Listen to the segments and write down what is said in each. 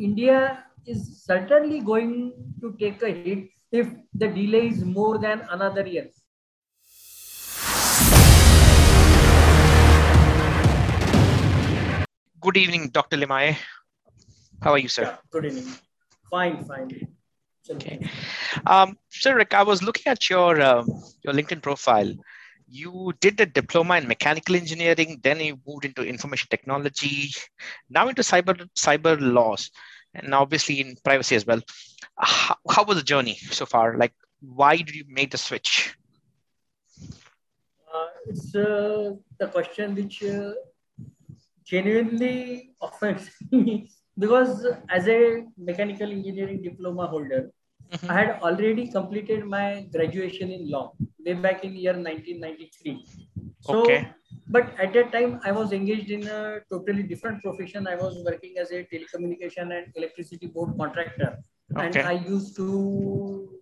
India is certainly going to take a hit if the delay is more than another year. Good evening, Dr. Limaye. How are you, sir? Yeah, good evening. Fine, fine. Okay. Um, so, Rick, I was looking at your uh, your LinkedIn profile. You did a diploma in mechanical engineering, then you moved into information technology, now into cyber cyber laws, and obviously in privacy as well. How, how was the journey so far? Like, why did you make the switch? Uh, it's uh, the question which uh, genuinely offends me because as a mechanical engineering diploma holder, mm-hmm. I had already completed my graduation in law way back in year 1993. So, okay. but at that time, I was engaged in a totally different profession. I was working as a telecommunication and electricity board contractor, okay. and I used to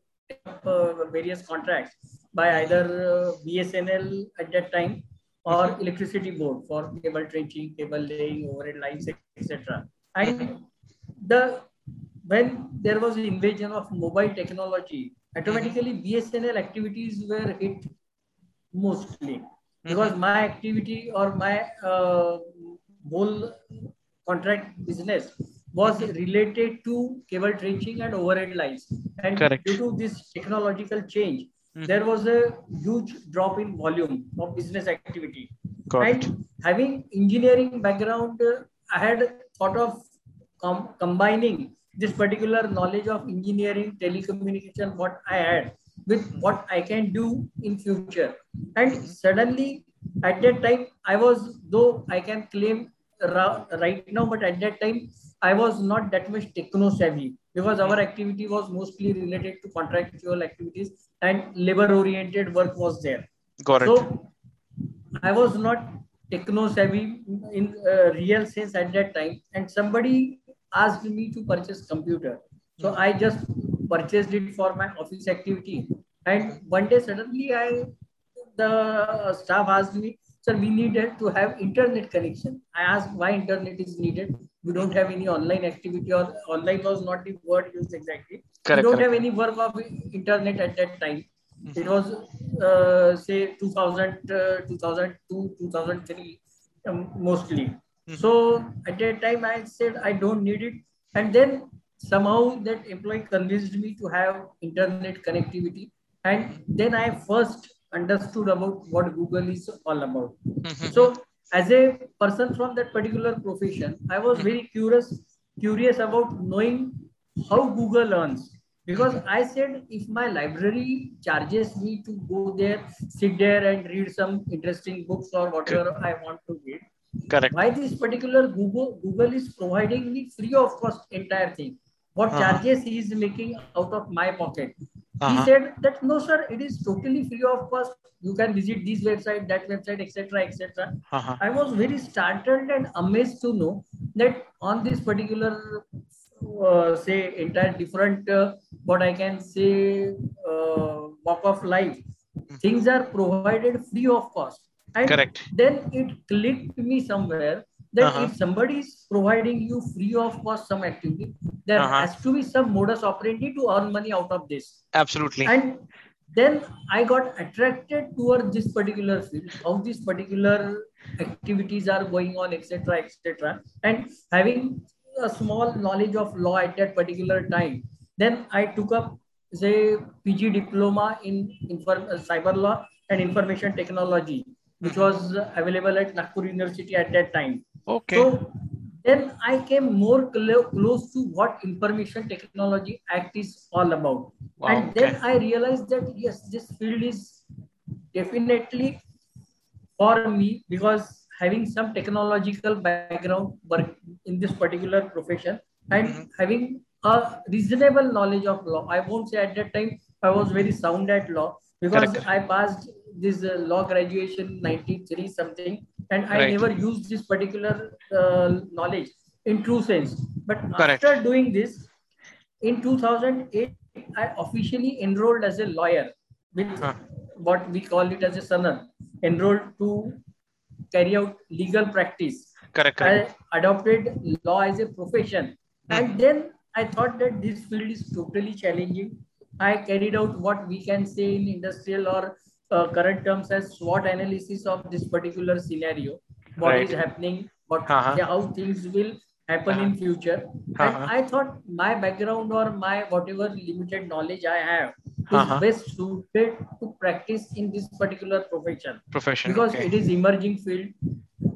uh, various contracts by either uh, BSNL at that time or mm-hmm. electricity board for cable trenching, cable laying, overhead lines, etc. And the when there was invasion of mobile technology, automatically BSNL activities were hit mostly because mm-hmm. my activity or my uh, whole contract business was related to cable trenching and overhead lines. And Correct. due to this technological change, mm-hmm. there was a huge drop in volume of business activity. Got and it. having engineering background, uh, I had thought of com- combining this particular knowledge of engineering, telecommunication, what I had with what I can do in future. And suddenly at that time, I was, though I can claim right now, but at that time, I was not that much techno savvy because our activity was mostly related to contractual activities and labor oriented work was there. Got it. So I was not techno savvy in uh, real sense at that time and somebody asked me to purchase computer. So i just purchased it for my office activity. And one day suddenly i the staff asked me sir we needed to have internet connection. I asked why internet is needed? We don't have any online activity or online was not the word used exactly. Correct, we don't correct. have any work of internet at that time. Mm-hmm. it was uh, say 2000 uh, 2002 2003 um, mostly mm-hmm. so at that time i said i don't need it and then somehow that employee convinced me to have internet connectivity and then i first understood about what google is all about mm-hmm. so as a person from that particular profession i was very curious curious about knowing how google earns because I said if my library charges me to go there, sit there and read some interesting books or whatever I want to read. Correct. Why this particular Google Google is providing me free of cost entire thing? What uh-huh. charges he is making out of my pocket? Uh-huh. He said that no, sir, it is totally free of cost. You can visit this website, that website, etc., etc. Uh-huh. I was very startled and amazed to know that on this particular uh, say entire different uh, what I can say uh, walk of life. Mm-hmm. Things are provided free of cost. And Correct. Then it clicked me somewhere that uh-huh. if somebody is providing you free of cost some activity, there uh-huh. has to be some modus operandi to earn money out of this. Absolutely. And then I got attracted toward this particular field, how these particular activities are going on, etc., etc. And having a small knowledge of law at that particular time. Then I took up, say, PG diploma in inform- cyber law and information technology, which mm-hmm. was available at Nagpur University at that time. Okay. So then I came more cl- close to what Information Technology Act is all about. Wow, and okay. then I realized that yes, this field is definitely for me because having some technological background work in this particular profession and mm-hmm. having a reasonable knowledge of law. I won't say at that time I was very sound at law because Correct. I passed this uh, law graduation 93 something and I right. never used this particular uh, knowledge in true sense. But Correct. after doing this, in 2008, I officially enrolled as a lawyer with huh. what we call it as a sanad, enrolled to carry out legal practice. Correct. correct. I adopted law as a profession And Mhm. then I thought that this field is totally challenging. I carried out what we can say in industrial or uh, current terms as SWOT analysis of this particular scenario. What is Right. happening? What Uh-huh. how things will happen in future? Uh-huh. And I thought my background or my whatever limited knowledge I have is Uh-huh. best suited to practice in this particular profession Profession. because okay. it is emerging field.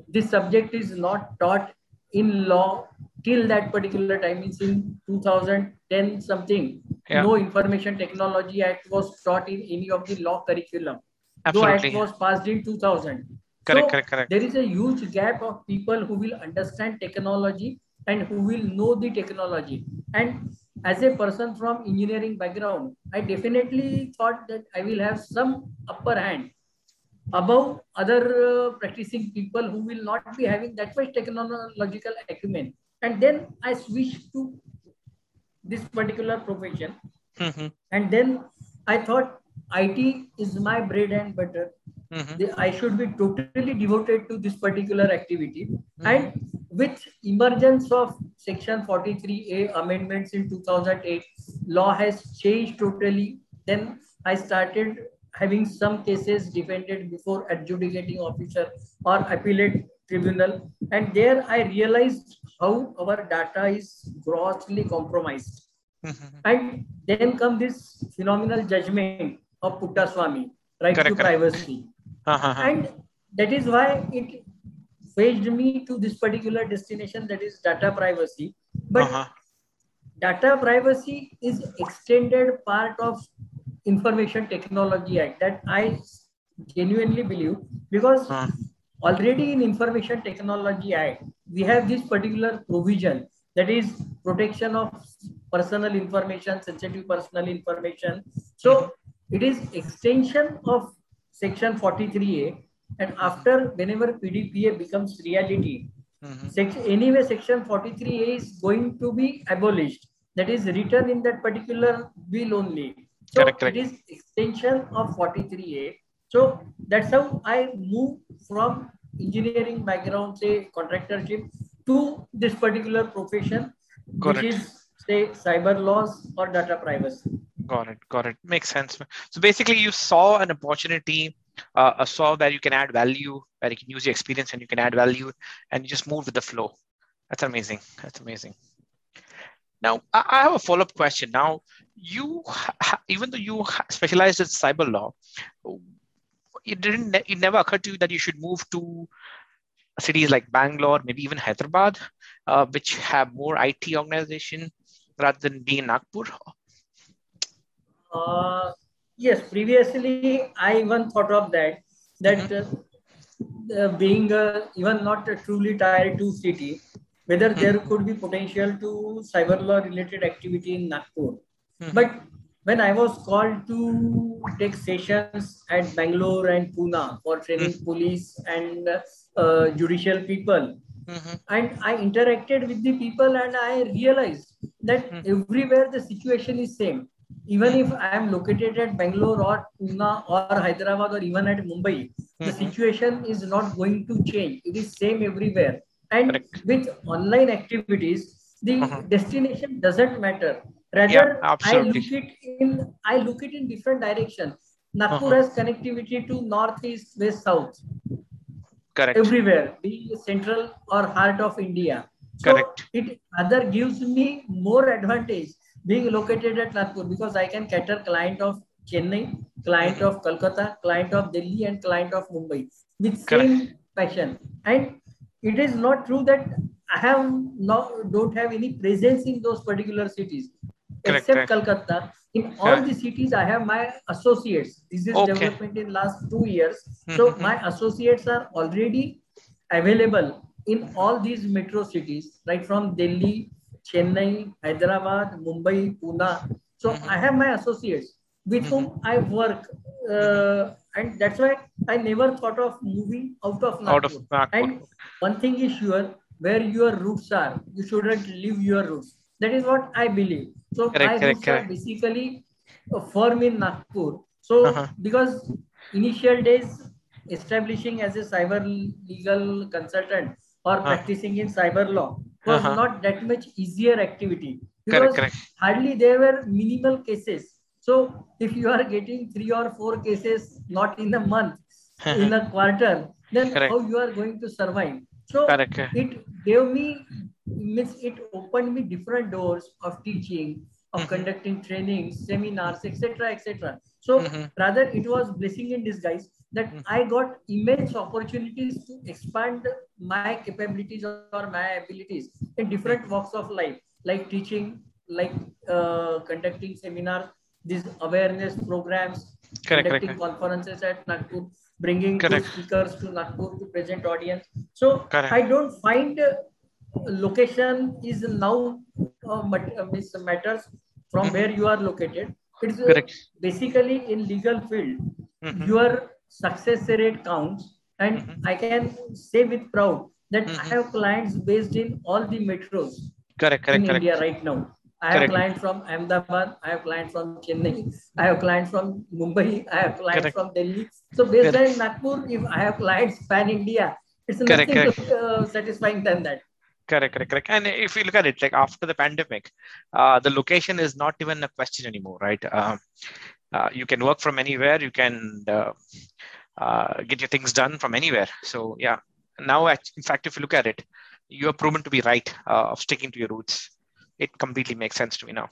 This subject is not taught in law till that particular time. It's in 2010 something. Yeah. No information technology act was taught in any of the law curriculum. Absolutely. Though act was passed in 2000. Correct, So correct, correct. There is a huge gap of people who will understand technology and who will know the technology. And as a person from engineering background, I definitely thought that I will have some upper hand above other uh, practicing people who will not be having that much technological acumen. And then I switched to this particular profession. Mhm, And then I thought IT is my bread and butter. mhm, I should be totally devoted to this particular activity. And with emergence of Section 43A amendments in 2008, law has changed totally. Then I started having some cases defended before adjudicating officer or appellate tribunal. And there I realized how our data is grossly compromised. mhm. And then come this phenomenal judgment of Puttaswamy, right Correct, to correct. privacy. Uh-huh, uh-huh. And that is why it fetched me to this particular destination that is data privacy. But Uh-huh. data privacy is extended part of Information Technology Act that I genuinely believe because Uh. already in Information Technology Act we have this particular provision that is protection of personal information, sensitive personal information. So it is extension of Section 43A, and after whenever PDPA becomes reality, Mhm. Section, anyway, section 43A is going to be abolished. That is written in that particular bill only. So Correct, correct. it is extension of 43A. So that's how I move from engineering background, say contractorship, to this particular profession, Correct. which is say cyber laws or data privacy. Got it. Got it. Makes sense. So basically, you saw an opportunity, uh, a saw where you can add value, where you can use your experience and you can add value, and you just move with the flow. That's amazing. That's amazing. Now, I have a follow-up question. Now, you, even though you specialized in cyber law, it didn't. It never occurred to you that you should move to cities like Bangalore, maybe even Hyderabad, uh, which have more IT organization rather than being in Nagpur. Uh, yes, previously I even thought of that, that uh, uh, being uh, even not a truly tier two city, whether there could be potential to cyber law related activity in Nagpur. Mhm. But when I was called to take sessions at Bangalore and Pune for training police and uh, judicial people, Mhm. and I interacted with the people and I realized that Hmm. everywhere the situation is same. Even if I am located at Bangalore or Pune or Hyderabad or even at Mumbai, the Mhm. situation is not going to change. It is same everywhere. And Correct. with online activities, the Mhm. destination doesn't matter. Rather, I look it in I look it in different directions. Nagpur Uh-huh. has connectivity to north, east, west, south Correct. everywhere, be central or heart of India. So Correct. it other gives me more advantage being located at Nagpur because I can cater client of Chennai, client Mhm. of Kolkata, client of Delhi, and client of Mumbai with Correct. same passion. And it is not true that I have not don't have any presence in those particular cities. Correct, Except correct. Calcutta, in all the cities, I have my associates. This is Okay. development in last two years. Hmm, so Mhm. my associates are already available in all these metro cities, right from Delhi, Chennai, Hyderabad, Mumbai, Pune. So. Hmm, I have my associates with whom I work, uh, and that's why I never thought of moving out of out of Nagpur. Nagpur. And one thing is sure, where your roots are, you shouldn't leave your roots. That is what I believe. So Correct, my correct, correct. basically uh, firm in Nagpur. So Uh-huh. because initial days establishing as a cyber legal consultant or Uh-huh. practicing in cyber law, was Uh-huh. not that much easier activity because correct. hardly there were minimal cases. So if you are getting three or four cases not in a month, in a quarter, then Correct. how you are going to survive? So Correct. it gave me means it opened me different doors of teaching, of Mhm. conducting trainings, seminars, etc., etc. So Mhm. rather it was blessing in disguise that Mhm. I got immense opportunities to expand my capabilities or my abilities in different walks of life, like teaching, like uh, conducting seminars, these awareness programs, Correct, correct, conducting conferences at Nagpur, bringing Correct. speakers to Nagpur to present audience. So Correct. I don't find uh, location is now uh, uh, matters from Mhm. where you are located. It's uh, Correct. basically in legal field Mhm. your success rate counts and Mhm. i can say with proud that i Mhm. have clients based in all the metros Correct, correct, in correct. india right now i have Correct. clients from ahmedabad i have clients from chennai i have clients from mumbai i have clients Correct. from delhi so based Correct. on nagpur if i have clients pan india it's Correct, nothing uh, satisfying than that Correct, correct, correct. And if you look at it, like after the pandemic, uh, the location is not even a question anymore, right? Um, uh, you can work from anywhere. You can uh, uh, get your things done from anywhere. So yeah, now in fact, if you look at it, you are proven to be right uh, of sticking to your roots. It completely makes sense to me now.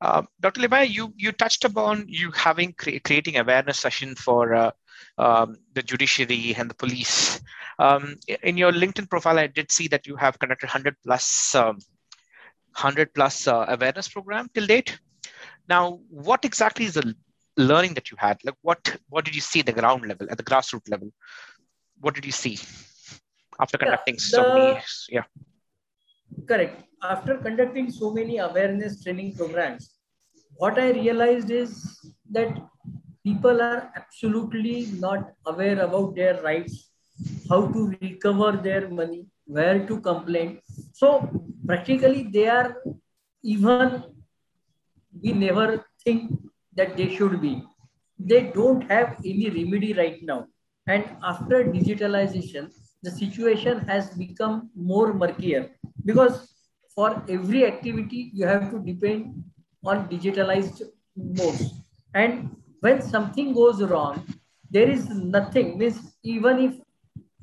Uh, Dr. Limaye, you you touched upon you having cre- creating awareness session for uh, um, the judiciary and the police. Um, in your LinkedIn profile, I did see that you have conducted 100 plus um, 100 plus uh, awareness program till date. Now, what exactly is the learning that you had? Like, what what did you see at the ground level, at the grassroots level? What did you see after Yeah, conducting so many? Yeah, correct after conducting so many awareness training programs what i realized is that people are absolutely not aware about their rights how to recover their money where to complain. So practically they are even we never think that they should be. They don't have any remedy right now. And after digitalization the situation has become more murkier. Because for every activity you have to depend on digitalized modes. And when something goes wrong there is nothing. Means even if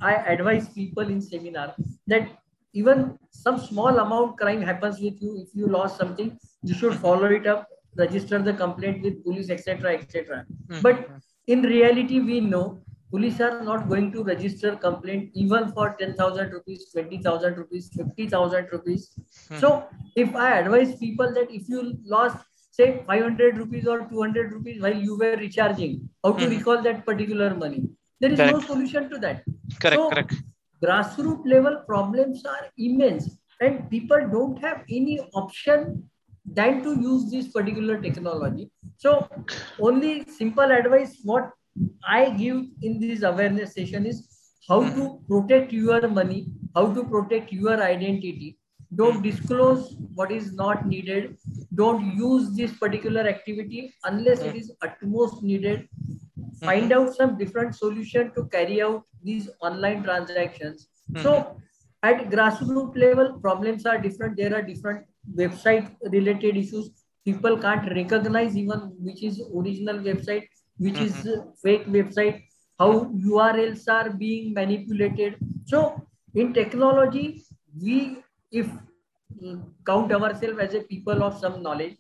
i advise people in seminar that even some small amount crime happens with you. If you lost something you should follow it up register the complaint with police etc etc but in reality we know police are not going to register complaint even for 10000 rupees 20000 rupees 50000 rupees. So if i advise people that if you lost say 500 rupees or 200 rupees while you were recharging how to Mhm. recall that particular money there is no solution to that. Correct, So, correct. grassroots level problems are immense and people don't have any option than to use this particular technology. So only simple advice what i give in this awareness session is how hmm. to protect your money how to protect your identity. Don't hmm. disclose what is not needed. Don't use this particular activity unless it hmm. is utmost needed find mm-hmm. out some different solution to carry out these online transactions. So mm-hmm. at grassroots level problems are different. There are different website related issues. People can't recognize even which is original website which is uh, fake website how urls are being manipulated. So in technology we if count ourselves as a people of some knowledge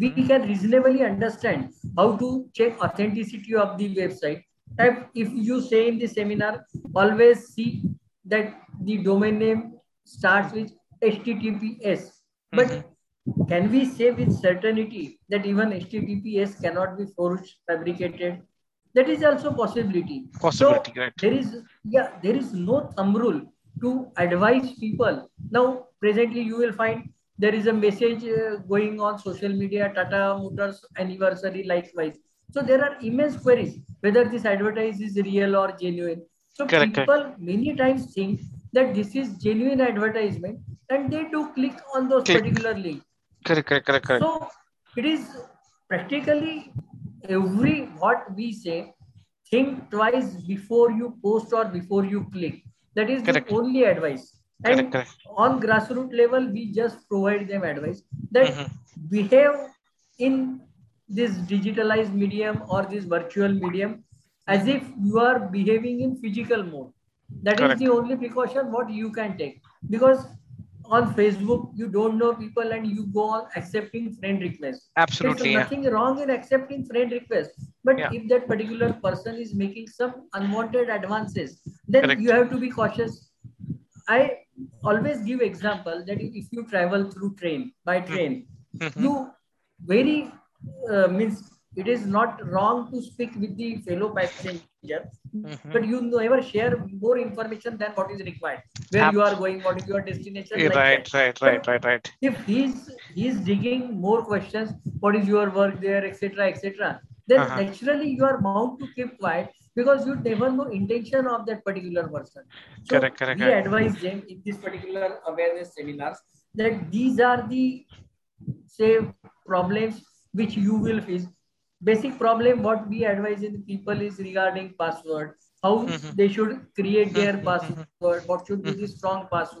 we can reasonably understand how to check authenticity of the website. If, if you say in the seminar, always see that the domain name starts with HTTPS. But mm-hmm. can we say with certainty that even HTTPS cannot be forged, fabricated? That is also possibility. Possibility, so right. There is yeah, there is no thumb rule to advise people. Now, presently, you will find there is a message uh, going on social media tata motors anniversary likewise so there are immense queries whether this advertise is real or genuine so Correct, people many times think that this is genuine advertisement and they do click on those Click. particular links Correct, correct, correct, correct. so it is practically every what we say think twice before you post or before you click that is Correct. the only advice And Correct, correct. on grassroots level, we just provide them advice that Mhm. behave in this digitalized medium or this virtual medium as if you are behaving in physical mode. That is Correct. the only precaution what you can take because on Facebook you don't know people and you go on accepting friend requests. Absolutely. There's Yeah. nothing wrong in accepting friend requests, but Yeah. if that particular person is making some unwanted advances, then you have to be cautious. I always give example that if you travel through train by train, Mhm. you very uh, means it is not wrong to speak with the fellow passenger, Mhm. but you never share more information than what is required. Where you are going, what is your destination? Like right, that. right, right, right, right. If he's he's digging more questions, what is your work there, etc., etc., then Uh-huh. naturally you are bound to keep quiet because you never know intention of that particular person. So Correct, correct, we correct. advise them in this particular awareness seminars that these are the say problems which you will face. Basic problem what we advise in people is regarding password, how Mhm. they should create their Mhm, mhm, password, what should be the strong password.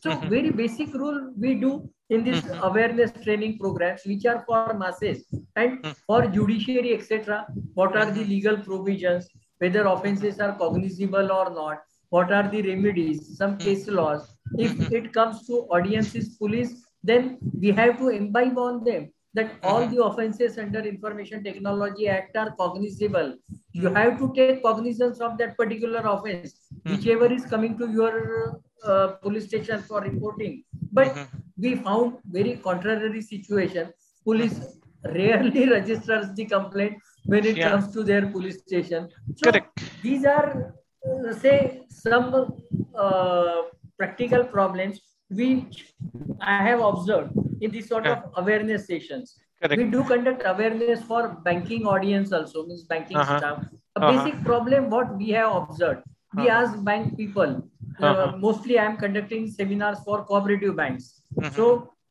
So Mhm. very basic rule we do in this Mhm. awareness training programs which are for masses and Mhm. for judiciary etc. What are the Mhm. legal provisions, whether offenses are cognizable or not, what are the remedies, some case laws. If Mhm. it comes to audiences, police, then we have to imbibe on them that all Mhm. the offenses under Information Technology Act are cognizable. You have to take cognizance of that particular offense, whichever is coming to your uh, police station for reporting. But we found very contrary situation. Police rarely registers the complaint when it Yeah. comes to their police station. So Correct. these are, uh, say, some uh, practical problems which I have observed in this sort of awareness sessions. Correct. We do conduct awareness for banking audience also, means banking Uh-huh. staff. A Uh-huh. basic problem what we have observed. We Uh-huh. ask bank people. Uh, Uh-huh. mostly I am conducting seminars for cooperative banks. Mhm. So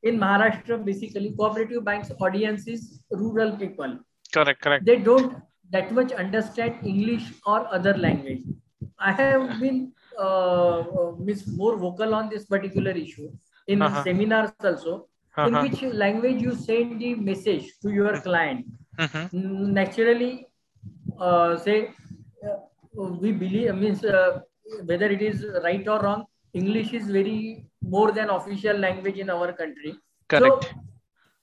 in Maharashtra, basically cooperative banks audience is rural people. Correct, correct. They don't that much understand English or other language. I have been uh, uh, more vocal on this particular issue in Uh-huh. seminars also. In Uh-huh. which language you send the message to your client? Mhm. Naturally, uh, say uh, we believe means uh, whether it is right or wrong, English is very more than official language in our country. Correct. So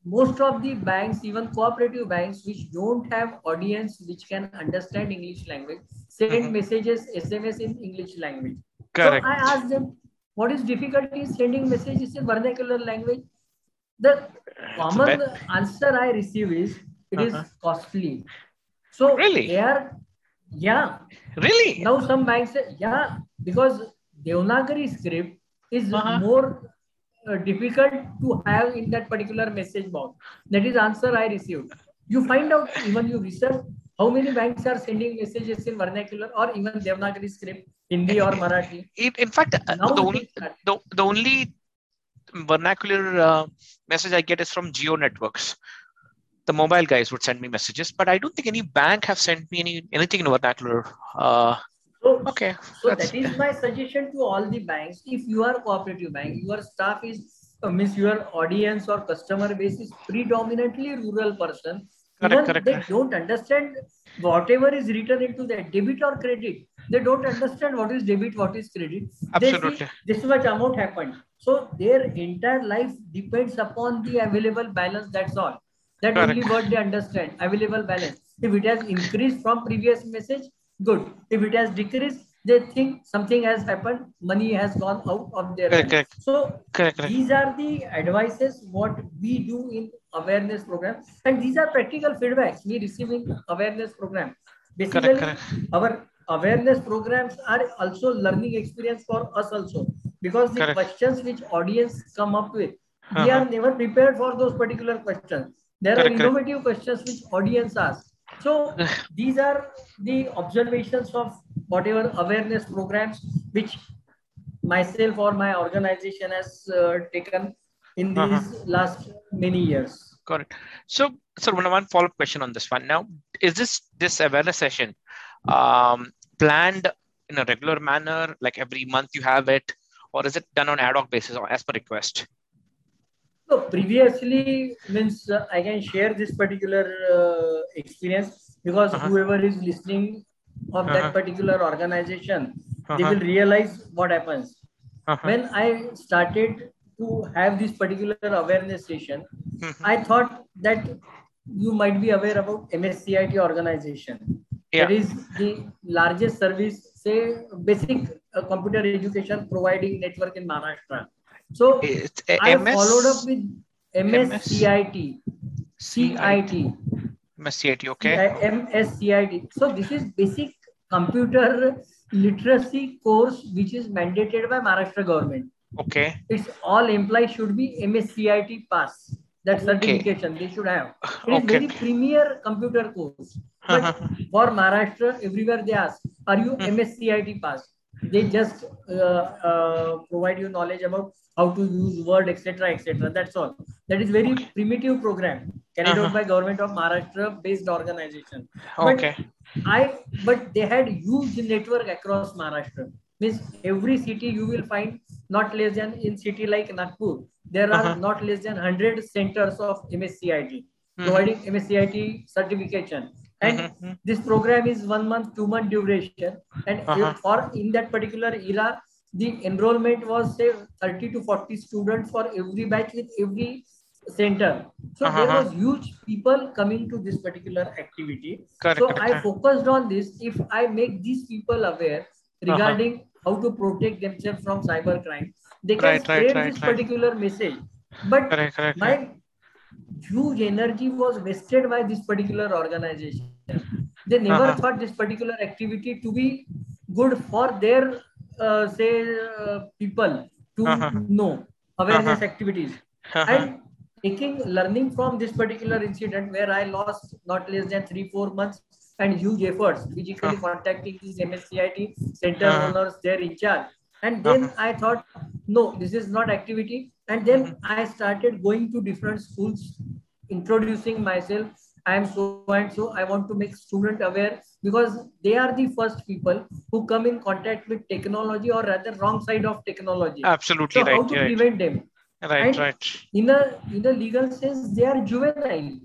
most of the banks, even cooperative banks, which don't have audience which can understand English language, send Mhm. messages, SMS in English language. Correct. So I asked them, what is difficulty in sending messages in vernacular language? The common answer I receive is it is Uh-huh. costly. So Really? they are, yeah. Really? Now some banks say, yeah, because Devanagari script is Uh-huh. more uh, difficult to have in that particular message box. That is answer I received. You find out even you research how many banks are sending messages in vernacular or even Devanagari script, Hindi or Marathi. In, fact, uh, Now the only the, the only vernacular uh, message I get is from Jio Networks. The mobile guys would send me messages, but I don't think any bank have sent me any anything in vernacular. Uh, So, okay, so that's- that is my suggestion to all the banks. If you are cooperative bank, your staff is uh, means your audience or customer base is predominantly rural person. Correct, Even correct, they correct. don't understand whatever is written into that debit or credit. They don't understand what is debit, what is credit. Absolutely. this much amount happened. So their entire life depends upon the available balance. That's all. That Correct. only what they understand. Available balance. If it has increased from previous message, good. If it has decreased, they think something has happened. Money has gone out of their Correct, correct. So correct, correct. these are the advices what we do in awareness program, and these are practical feedbacks we receive in awareness program. Basically, correct. our awareness programs are also learning experience for us also because the questions which audience come up with, we Uh-huh. are never prepared for those particular questions. There are innovative questions which audience asks. So these are the observations of whatever awareness programs which myself or my organization has uh, taken in these Uh-huh. last many years. Correct. So, so one, one follow-up question on this one. Now, is this this awareness session um, planned in a regular manner, like every month you have it, or is it done on ad hoc basis or as per request? So previously means uh, I can share this particular uh, experience because uh-huh. whoever is listening of uh-huh. that particular organization, uh-huh. they will realize what happens. Uh-huh. When I started to have this particular awareness session, mm-hmm. I thought that you might be aware about MSCIT organization. Yeah. That is the largest service, say basic uh, computer education providing network in Maharashtra. So I MS... followed up with MSCIT, CIT. MSCIT, okay. MSCIT. So this is basic computer literacy course which is mandated by Maharashtra government. Okay. It's all employees should be MSCIT pass. That certification okay. they should have. It is okay. very premier computer course. But for Maharashtra, everywhere they ask, are you hmm. MSCIT pass? They just uh, uh, provide you knowledge about how to use Word, etc., etc. That's all. That is very primitive program carried uh-huh. out by government of Maharashtra based organization. Okay. But I but they had huge network across Maharashtra. Means every city you will find not less than in city like Nagpur. There are uh-huh. not less than 100 centers of MSCIT mm-hmm. providing MSCIT certification. And mm-hmm. this program is one month, two month duration. And uh-huh. for in that particular era, the enrollment was say 30 to 40 students for every batch with every center. So uh-huh. there was huge people coming to this particular activity. Correct, so correct. I focused on this. If I make these people aware uh-huh. regarding uh-huh. how to protect themselves from cyber crime, they can right, spread right, this right, particular message. But my huge energy was wasted by this particular organization. They never uh-huh. thought this particular activity to be good for their uh, say uh, people to uh-huh. know awareness uh-huh. activities uh-huh. and taking learning from this particular incident where I lost not less than three four months and huge efforts physically uh-huh. contacting these MSCIT center uh-huh. owners they're in charge and then uh-huh. I thought no this is not activity and then I started going to different schools introducing myself I am so and so. I want to make student aware because they are the first people who come in contact with technology or rather wrong side of technology. Absolutely so right. How to right. prevent them? Right, and right. In a in a legal sense, they are juvenile,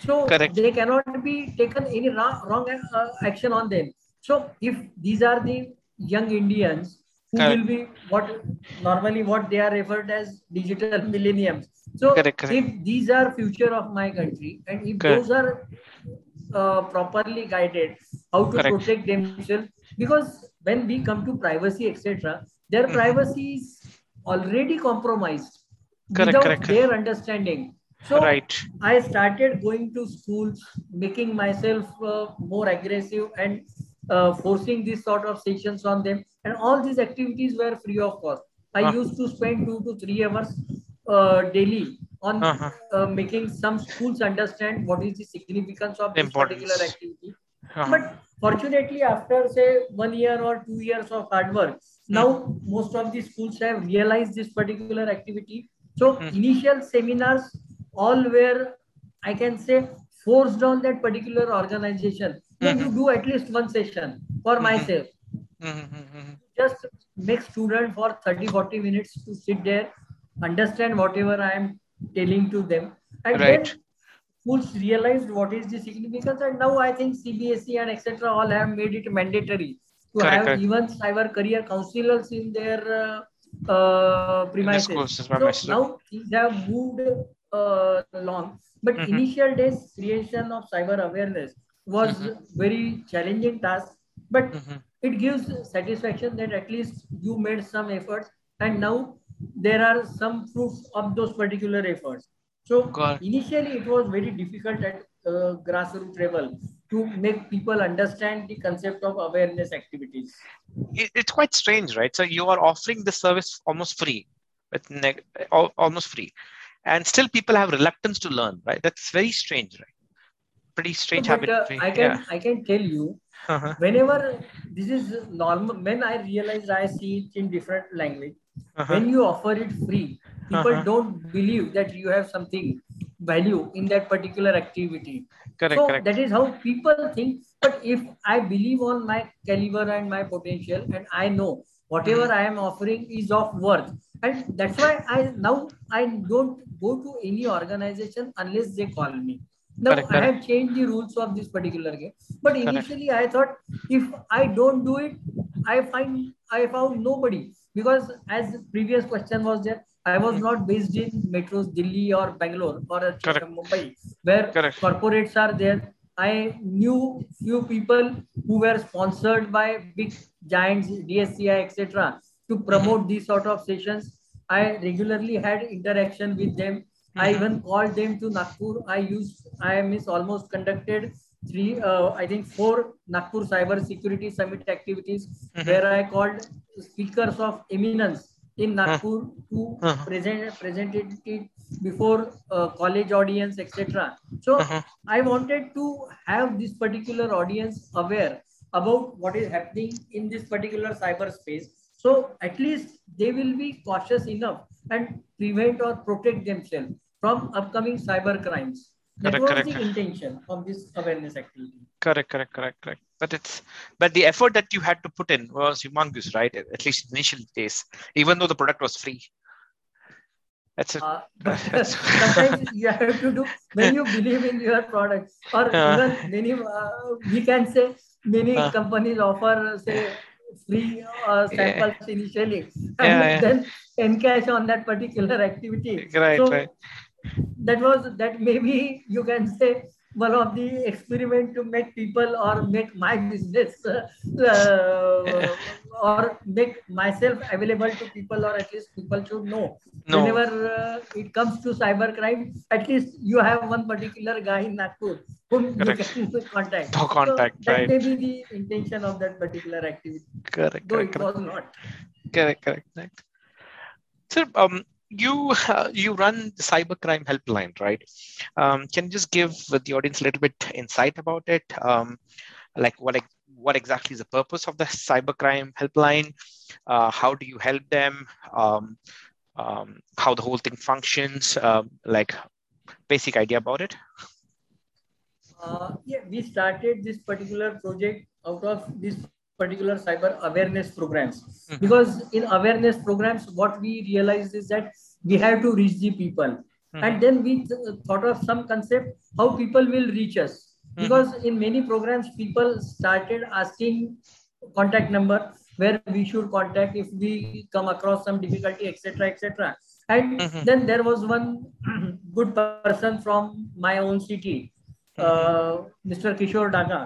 so Correct. they cannot be taken any wrong, wrong uh, action on them. So if these are the young Indians who correct. will be what normally what they are referred as digital millenniums so correct, correct. if these are future of my country and if those are uh, properly guided how to protect themselves because when we come to privacy etc their mm-hmm. privacy is already compromised without their understanding so right. I started going to schools, making myself uh, more aggressive and uh, forcing these sort of sessions on them. And all these activities were free of cost. I uh used to spend two to three hours uh, daily on uh-huh. uh, making some schools understand what is the significance of this particular activity. Uh-huh. But fortunately, after say one year or two years of hard work, mm-hmm. now most of the schools have realized this particular activity. So mm-hmm. initial seminars all were, I can say, forced on that particular organization. Mm-hmm. you do at least one session for mm-hmm. myself. Mm-hmm. Just make student for 30, 40 minutes to sit there understand whatever I am telling to them. And right. then schools realized what is the significance. And now I think CBSE and etc. all have made it mandatory to correct, have correct. even cyber career counselors in their uh, uh, premises. so now things have moved uh, along. But mm-hmm. initial days creation of cyber awareness was mm-hmm. very challenging task. But mm-hmm. it gives satisfaction that at least you made some efforts and now there are some proofs of those particular efforts. So initially it was very difficult at uh, grassroots level to make people understand the concept of awareness activities. It's quite strange, right? So you are offering the service almost free, almost free, and still people have reluctance to learn, right? That's very strange, right? Pretty strange but, habit. Uh, I can yeah. I can tell you, uh-huh. whenever this is normal, when I realize I see it in different language, uh-huh. when you offer it free people uh-huh. don't believe that you have something value in that particular activity correct, so correct. that is how people think but if i believe on my caliber and my potential and i know whatever mm-hmm. I am offering is of worth. And that's why I now I don't go to any organization unless they call me. Now correct, I have changed the rules of this particular game. But initially correct. I thought if I don't do it, I find I found nobody because as previous question was there, I was hmm. not based in metros Delhi or Bangalore or Mumbai, where Correct. corporates are there. I knew few people who were sponsored by big giants, DSCI, etc., to promote these sort of sessions. I regularly had interaction with them. I hmm. even called them to Nagpur. I used, I miss almost conducted three, uh, I think four Nagpur Cyber Security Summit activities mm-hmm. where I called speakers of eminence in Nagpur to uh-huh. present presented it before uh, college audience, etc. So uh-huh. I wanted to have this particular audience aware about what is happening in this particular cyberspace. So at least they will be cautious enough and prevent or protect themselves from upcoming cyber crimes. That correct, was correct. the intention of this awareness activity. Correct, correct, correct, correct. But it's but the effort that you had to put in was humongous, right? At least initial days, even though the product was free. That's it. Uh, sometimes you have to do when you believe in your products, or uh, even many uh, we can say many uh. companies offer say free uh, samples yeah. initially and yeah, then encash on that particular activity. Right, so, right that was that maybe you can say one of the experiment to make people or make my business uh, or make myself available to people or at least people should know no. whenever uh, it comes to cyber crime at least you have one particular guy in nagpur whom correct. you can contact no contact so right. that may be the intention of that particular activity correct though correct, it correct. was not correct correct correct so um you uh, you run the cybercrime helpline, right? Um, can you just give the audience a little bit insight about it? Um, like what what exactly is the purpose of the cybercrime helpline? Uh, how do you help them? Um, um how the whole thing functions? Uh, like basic idea about it. Uh, yeah, we started this particular project out of this particular cyber awareness programs mm-hmm. because in awareness programs what we realized is that we have to reach the people mm-hmm. and then we th- thought of some concept how people will reach us mm-hmm. because in many programs people started asking contact number where we should contact if we come across some difficulty etc etc and mm-hmm. then there was one good person from my own city mm-hmm. uh, mr kishore daga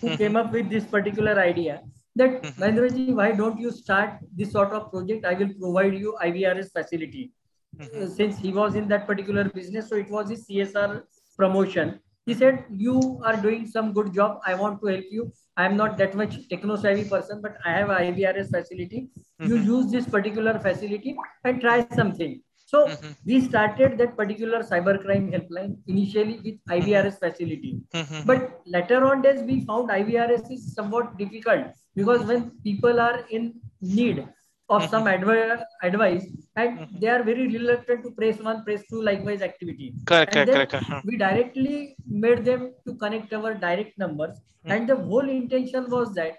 who mm-hmm. came up with this particular idea that mm-hmm. Mahendraji, why don't you start this sort of project? I will provide you IVRS facility. Mm-hmm. Uh, since he was in that particular business, so it was his CSR promotion. He said, You are doing some good job. I want to help you. I am not that much techno savvy person, but I have IVRS facility. Mm-hmm. You use this particular facility and try something. So mm-hmm. we started that particular cybercrime helpline initially with IVRS facility. Mm-hmm. But later on days, we found IVRS is somewhat difficult because when people are in need of some mm-hmm. adv- advice and mm-hmm. they are very reluctant to press one, press two, likewise activity. Correct, and correct, correct. We directly made them to connect our direct numbers. Mm-hmm. And the whole intention was that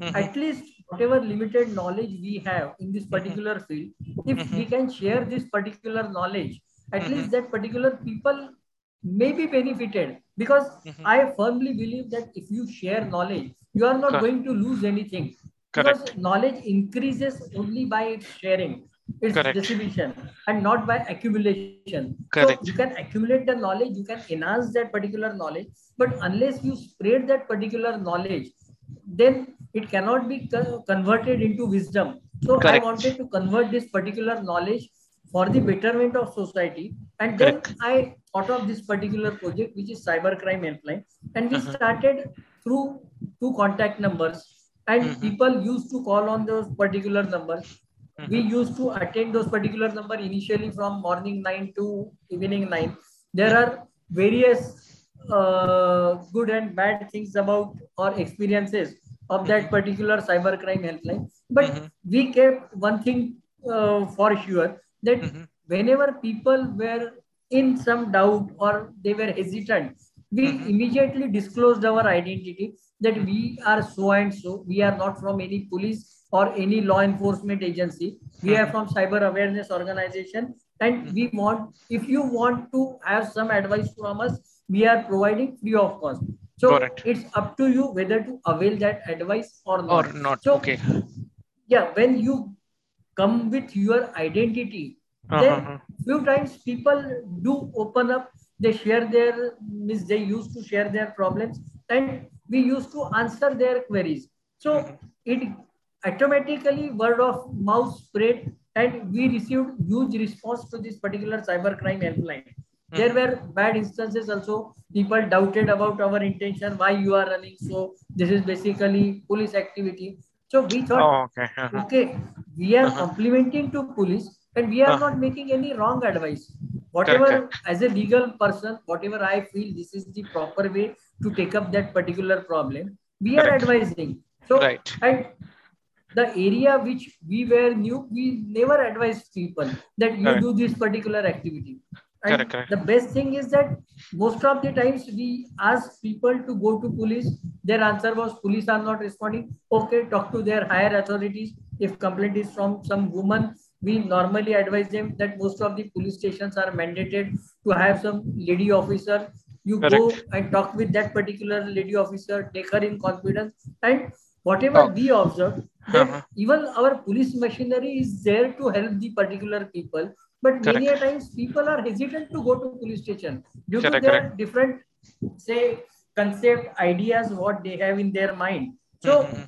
at least whatever limited knowledge we have in this particular field, if mm-hmm. we can share this particular knowledge, at mm-hmm. least that particular people may be benefited. Because mm-hmm. I firmly believe that if you share knowledge, you are not Correct. going to lose anything. Correct. Because knowledge increases only by sharing its Correct. distribution and not by accumulation. Correct. So you can accumulate the knowledge, you can enhance that particular knowledge, but unless you spread that particular knowledge, then it cannot be converted into wisdom. So Correct. I wanted to convert this particular knowledge for the betterment of society. And then Correct. I thought of this particular project, which is Cybercrime Helpline. And we uh-huh. started through two contact numbers. And uh-huh. people used to call on those particular numbers. Uh-huh. We used to attend those particular number initially from morning 9 to evening 9. There are various uh, good and bad things about or experiences of that particular cyber crime cybercrime helpline. But mm-hmm. we kept one thing uh, for sure that mm-hmm. whenever people were in some doubt or they were hesitant, we mm-hmm. immediately disclosed our identity that we are so and so. We are not from any police. or any law enforcement agency. We are from cyber awareness organization and we want, if you want to have some advice from us, we are providing free of cost. So it. it's up to you whether to avail that advice or not. Or not. So, okay. Yeah, when you come with your identity, uh-huh. then few times people do open up. They share their, means they used to share their problems, and we used to answer their queries. So it automatically word of mouth spread, and we received huge response to this particular cybercrime helpline. Mm-hmm. There were bad instances also. People doubted about our intention, why you are running. So this is basically police activity. So we thought, oh, okay. Uh-huh. okay, we are uh-huh. complementing to police and we are uh-huh. not making any wrong advice. Whatever, correct, as a legal person, whatever I feel this is the proper way to take up that particular problem, we correct. are advising. So, right. and the area which we were new, we never advised people that you do this particular activity. And correct, correct. the best thing is that most of the times we ask people to go to police. Their answer was police are not responding. Okay, talk to their higher authorities. If complaint is from some woman, we normally advise them that most of the police stations are mandated to have some lady officer. You correct. go and talk with that particular lady officer, take her in confidence, and whatever oh. we observe, uh-huh. even our police machinery is there to help the particular people but correct. many times people are hesitant to go to police station due correct, to their different, say, concept, ideas, what they have in their mind. So mm-hmm.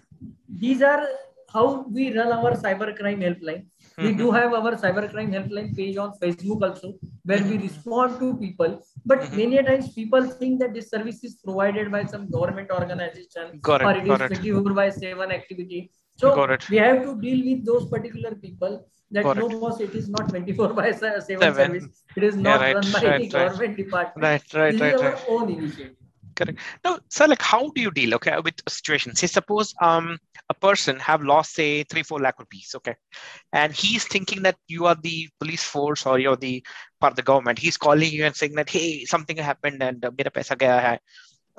these are how we run our cyber crime helpline. Mm-hmm. We do have our cybercrime helpline page on Facebook also, where we respond to people. But mm-hmm. many times people think that this service is provided by some government organization got or it, it is 24 by 7 activity. So we have to deal with those particular people that Correct. no boss it is not 24 by 7 Seven. service it is not yeah, right, run by right, any right. government department right right this right, is our right. own initiative correct now so like how do you deal okay with a situation say suppose um a person have lost say three four lakh rupees okay and he's thinking that you are the police force or you're the part of the government he's calling you and saying that hey something happened and uh, mera paisa gaya hai.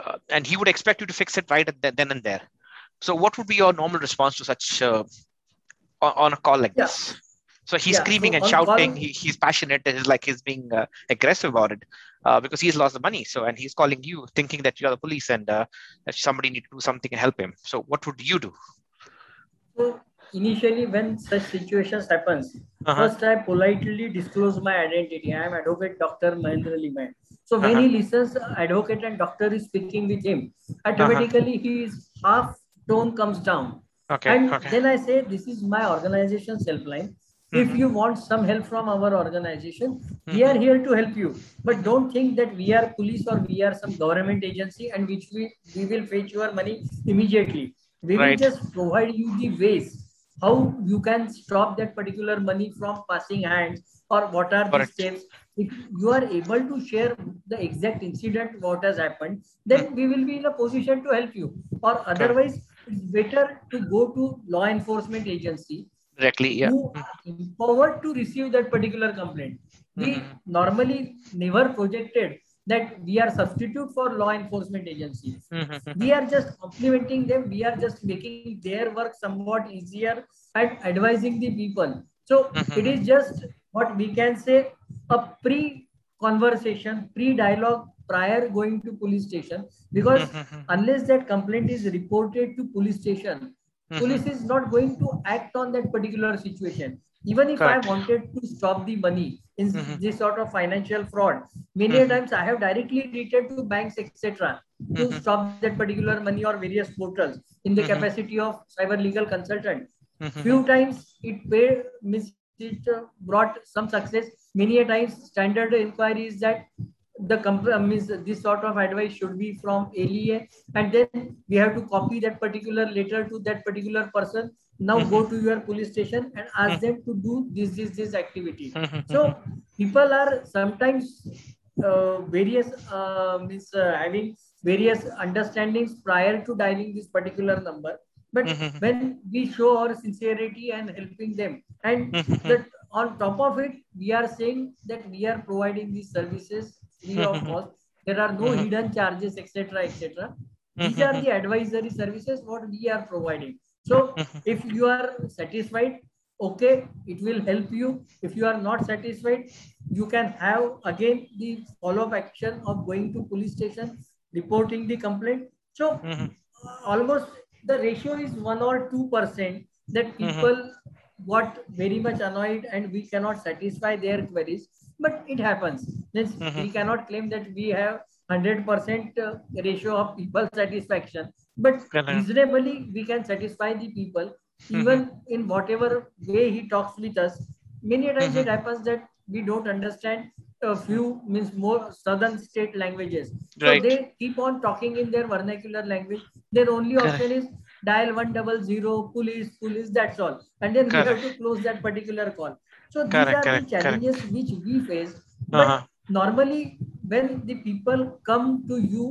Uh, and he would expect you to fix it right the, then and there so what would be your normal response to such uh, on, on, a call like yeah. this so he's yeah, screaming so and shouting. He, he's passionate. And it's like he's being uh, aggressive about it uh, because he's lost the money. So and he's calling you, thinking that you're the police and uh, that somebody need to do something and help him. So what would you do? So initially, when such situations happens, uh-huh. first I politely disclose my identity. I am Advocate Doctor Mahendra Limaye. So when uh-huh. he listens, advocate and doctor is speaking with him. Automatically, uh-huh. his half tone comes down. Okay. And okay. then I say, this is my organization's helpline if mm-hmm. you want some help from our organization we mm-hmm. are here to help you but don't think that we are police or we are some government agency and which we we will fetch your money immediately we right. will just provide you the ways how you can stop that particular money from passing hands or what are Correct. the steps if you are able to share the exact incident what has happened then mm-hmm. we will be in a position to help you or otherwise it's better to go to law enforcement agency directly yeah. Who are empowered to receive that particular complaint. We mm-hmm. normally never projected that we are substitute for law enforcement agencies. Mm-hmm. we are just complementing them. We are just making their work somewhat easier and advising the people. So mm-hmm. it is just what we can say a pre conversation pre dialogue prior going to police station. Because unless that complaint is reported to police station Mm-hmm. Police is not going to act on that particular situation. Even if Correct. I wanted to stop the money in mm-hmm. this sort of financial fraud, many mm-hmm. times I have directly reached to banks, etc., to mm-hmm. stop that particular money or various portals in the mm-hmm. capacity of cyber legal consultant. Mm-hmm. Few times it paid, it brought some success. Many a times standard inquiry is that the means this sort of advice should be from LEA, and then we have to copy that particular letter to that particular person. Now go to your police station and ask them to do this, this, this activity. So people are sometimes uh, various uh, means uh, having various understandings prior to dialing this particular number. But when we show our sincerity and helping them, and that on top of it, we are saying that we are providing these services free of cost. There are no hidden charges, etc., etc. These are the advisory services what we are providing. So if you are satisfied, okay, it will help you. If you are not satisfied, you can have again the follow-up action of going to police station, reporting the complaint. So mm-hmm. almost the ratio is one or two percent that mm-hmm. people mm-hmm. got very much annoyed and we cannot satisfy their queries. But it happens. Mm-hmm. We cannot claim that we have 100% uh, ratio of people satisfaction but reasonably we can satisfy the people mm-hmm. even mm-hmm. in whatever way he talks with us many times mm-hmm. it happens that we don't understand a few means more southern state languages right. so they keep on talking in their vernacular language their only option is dial one double zero police police that's all and then Correct. we have to close that particular call so these Correct. are the challenges which we face but uh-huh. normally when the people come to you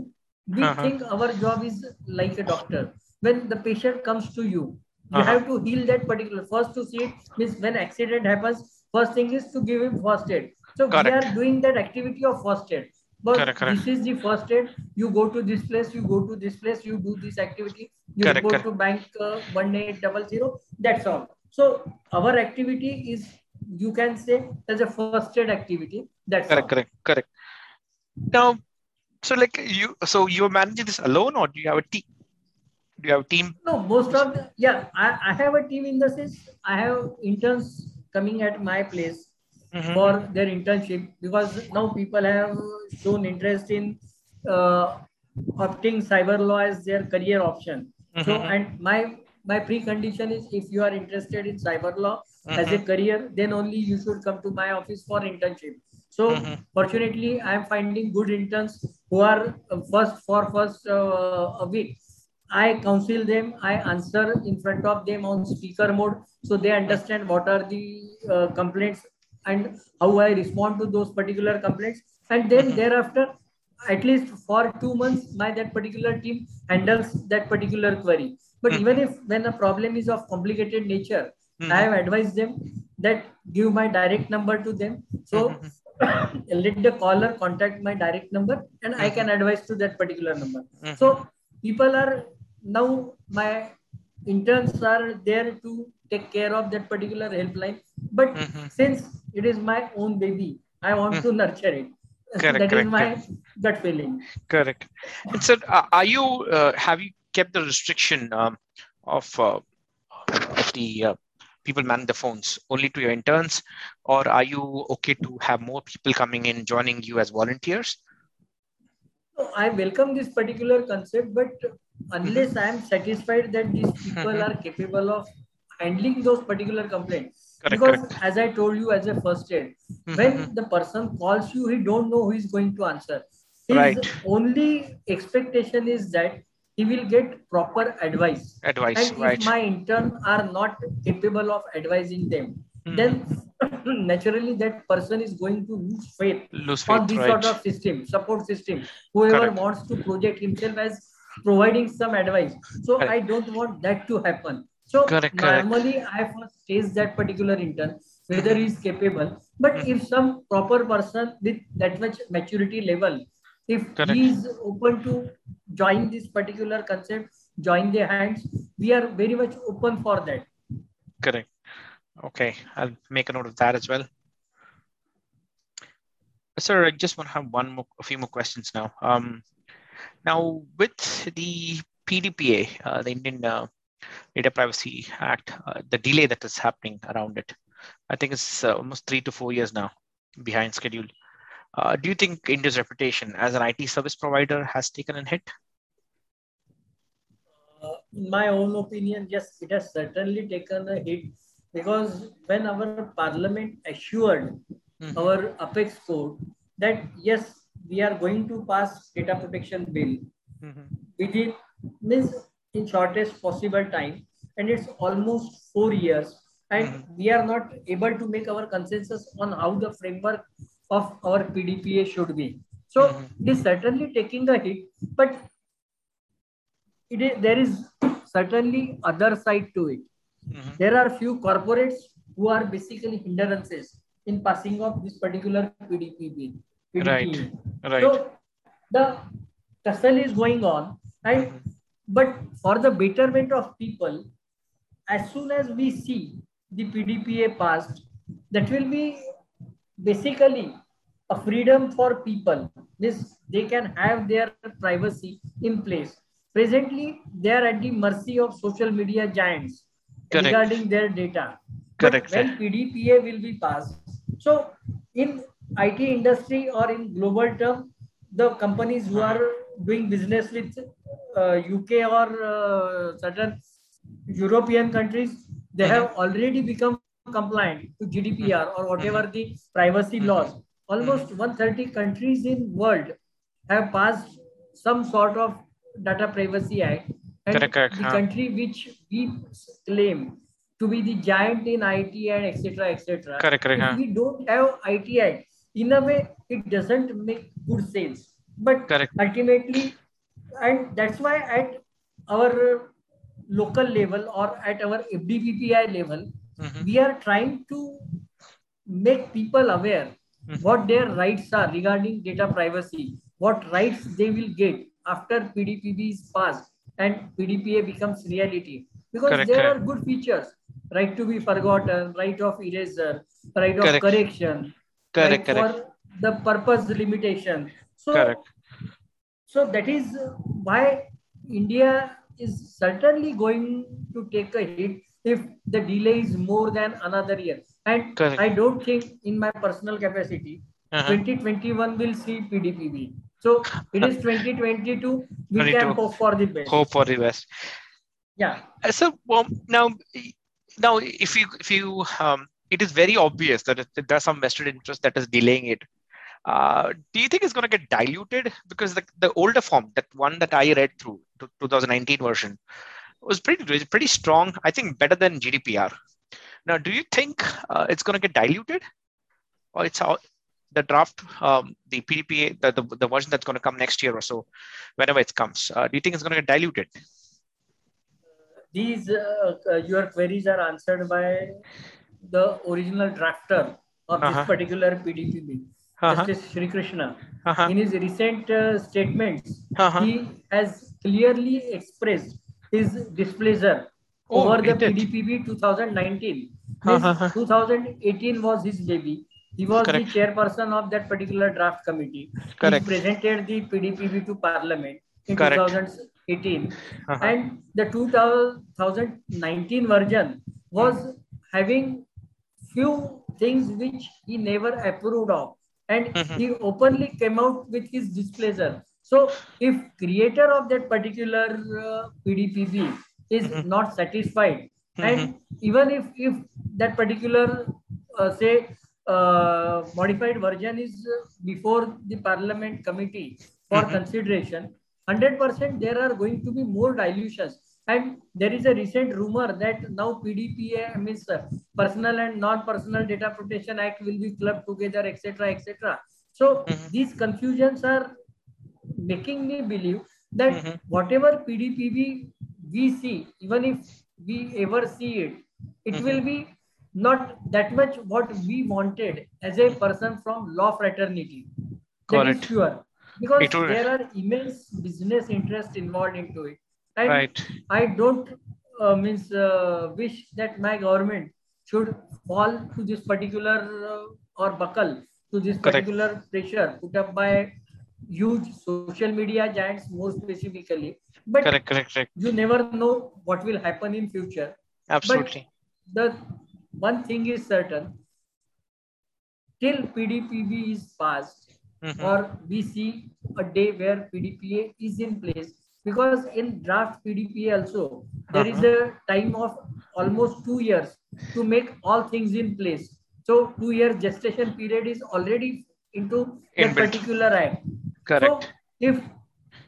we uh-huh. think our job is like a doctor when the patient comes to you you uh-huh. have to heal that particular first to see it means when accident happens first thing is to give him first aid so correct. we are doing that activity of first aid but correct, correct. this is the first aid you go to this place you go to this place you do this activity you correct, go to bank uh, 1800 that's all so our activity is you can say as a first aid activity that's correct all. correct correct now so like you, so you're managing this alone, or do you have a team? Do you have a team? No, most of the yeah, I, I have a team in the sense I have interns coming at my place mm-hmm. for their internship because now people have shown interest in uh, opting cyber law as their career option. Mm-hmm. So and my my precondition is if you are interested in cyber law mm-hmm. as a mm-hmm. career, then only you should come to my office for internship. So mm-hmm. fortunately, I am finding good interns who are uh, first for first uh, a week. I counsel them. I answer in front of them on speaker mode, so they understand what are the uh, complaints and how I respond to those particular complaints. And then mm-hmm. thereafter, at least for two months, my that particular team handles that particular query. But mm-hmm. even if when a problem is of complicated nature, I have advised them that give my direct number to them. So let the caller contact my direct number and mm-hmm. I can advise to that particular number. Mm-hmm. So people are now my interns are there to take care of that particular helpline. But mm-hmm. since it is my own baby, I want to mm-hmm. nurture it. Correct, that correct, is my correct. gut feeling. Correct. And so, uh, are you uh, have you kept the restriction um, of, uh, of the uh, people manage the phones only to your interns or are you okay to have more people coming in joining you as volunteers i welcome this particular concept but unless i am satisfied that these people are capable of handling those particular complaints correct, because correct. as i told you as a first aid mm-hmm. when the person calls you he don't know who is going to answer his right. only expectation is that he will get proper advice. Advice, and right. if my intern are not capable of advising them, mm. then naturally that person is going to lose faith, lose faith on this right. sort of system, support system. Whoever Correct. wants to project himself as providing some advice. So Correct. I don't want that to happen. So Correct. normally I first test that particular intern whether he is capable. But if some proper person with that much maturity level if Correct. he is open to join this particular concept, join their hands, we are very much open for that. Correct. Okay, I'll make a note of that as well. Sir, I just want to have one more, a few more questions now. Um, now, with the PDPA, uh, the Indian uh, Data Privacy Act, uh, the delay that is happening around it, I think it's uh, almost three to four years now behind schedule. Uh, do you think India's reputation as an IT service provider has taken a hit? Uh, in my own opinion, yes, it has certainly taken a hit because when our parliament assured mm-hmm. our apex court that yes, we are going to pass data protection bill mm-hmm. within means in shortest possible time, and it's almost four years, and mm-hmm. we are not able to make our consensus on how the framework of our PDPA should be. So mm-hmm. it is certainly taking a hit, but it is, there is certainly other side to it. Mm-hmm. There are few corporates who are basically hindrances in passing of this particular PDP bill. Right. Right. So the tussle is going on, and mm-hmm. but for the betterment of people, as soon as we see the PDPA passed, that will be basically a freedom for people. This they can have their privacy in place. Presently, they are at the mercy of social media giants Correct. regarding their data. Correct. But when PDPA will be passed, so in IT industry or in global term, the companies who are doing business with uh, UK or uh, certain European countries, they mm-hmm. have already become compliant to GDPR or whatever mm-hmm. the privacy mm-hmm. laws. Almost 130 countries in world have passed some sort of data privacy act. And correct, correct, the huh? country which we claim to be the giant in IT and etc. etc. Correct, correct. Huh? we don't have IT act, in a way, it doesn't make good sales. But correct. ultimately, and that's why at our local level or at our FDPPI level, mm-hmm. we are trying to make people aware mm-hmm. what their rights are regarding data privacy, what rights they will get after PDPB is passed and PDPA becomes reality. Because correct, there correct. are good features, right to be forgotten, right of erasure, right of correct. correction, correct, right for the purpose limitation. So, correct. so that is why India is certainly going to take a hit if the delay is more than another year. And Correct. I don't think in my personal capacity, uh-huh. 2021 will see PDPB. So it is 2022. We can hope for the best. Hope for the best. Yeah. Uh, so well, now, now if you if you um, it is very obvious that there's some vested interest that is delaying it. Uh, do you think it's going to get diluted because the, the older form, that one that I read through, 2019 version, was pretty pretty strong. I think better than GDPR. Now, do you think uh, it's going to get diluted, or it's all, the draft, um, the PDPA, the, the, the, version that's going to come next year or so, whenever it comes? Uh, do you think it's going to get diluted? These uh, uh, your queries are answered by the original drafter of uh-huh. this particular PDPB. Uh-huh. Justice Sri Krishna. Uh-huh. In his recent uh, statements, uh-huh. he has clearly expressed his displeasure oh, over the PDPB 2019. Uh-huh. 2018 was his baby. He was Correct. the chairperson of that particular draft committee. Correct. He presented the PDPB to Parliament in Correct. 2018. Uh-huh. And the 2019 version was having few things which he never approved of. And mm-hmm. he openly came out with his displeasure so if creator of that particular uh, PDPB is mm-hmm. not satisfied, mm-hmm. and even if if that particular uh, say uh, modified version is before the Parliament committee for mm-hmm. consideration, hundred percent there are going to be more dilutions. And there is a recent rumor that now PDPA means uh, Personal and Non-Personal Data Protection Act will be clubbed together, etc., etc. So mm-hmm. these confusions are making me believe that mm-hmm. whatever PDPB we see, even if we ever see it, it mm-hmm. will be not that much what we wanted as a person from law fraternity. Correct. sure. Because it there are immense business interest involved into it. And right. I don't uh, means uh, wish that my government should fall to this particular uh, or buckle to this particular pressure put up by huge social media giants more specifically. But correct, correct, correct. you never know what will happen in future. Absolutely. but the one thing is certain. Till pdpb is passed mm-hmm. or we see a day where pdpa is in place because in draft pdpa also there uh-huh. is a time of almost two years to make all things in place. So two year gestation period is already into that particular act Correct. So if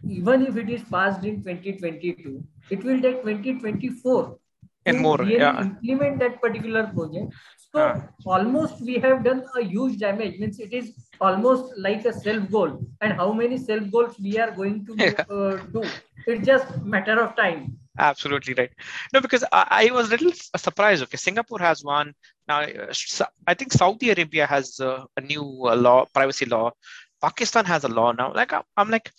even if it is passed in 2022, it will take 2024 and more really yeah. implement that particular project. So uh. almost we have done a huge damage. Means it is almost like a self goal. And how many self goals we are going to yeah. uh, do? It's just matter of time. Absolutely right. No, because I, I was a little surprised. Okay, Singapore has one. Now, uh, I think Saudi Arabia has uh, a new uh, law, privacy law. Pakistan has a law now. Like I'm like,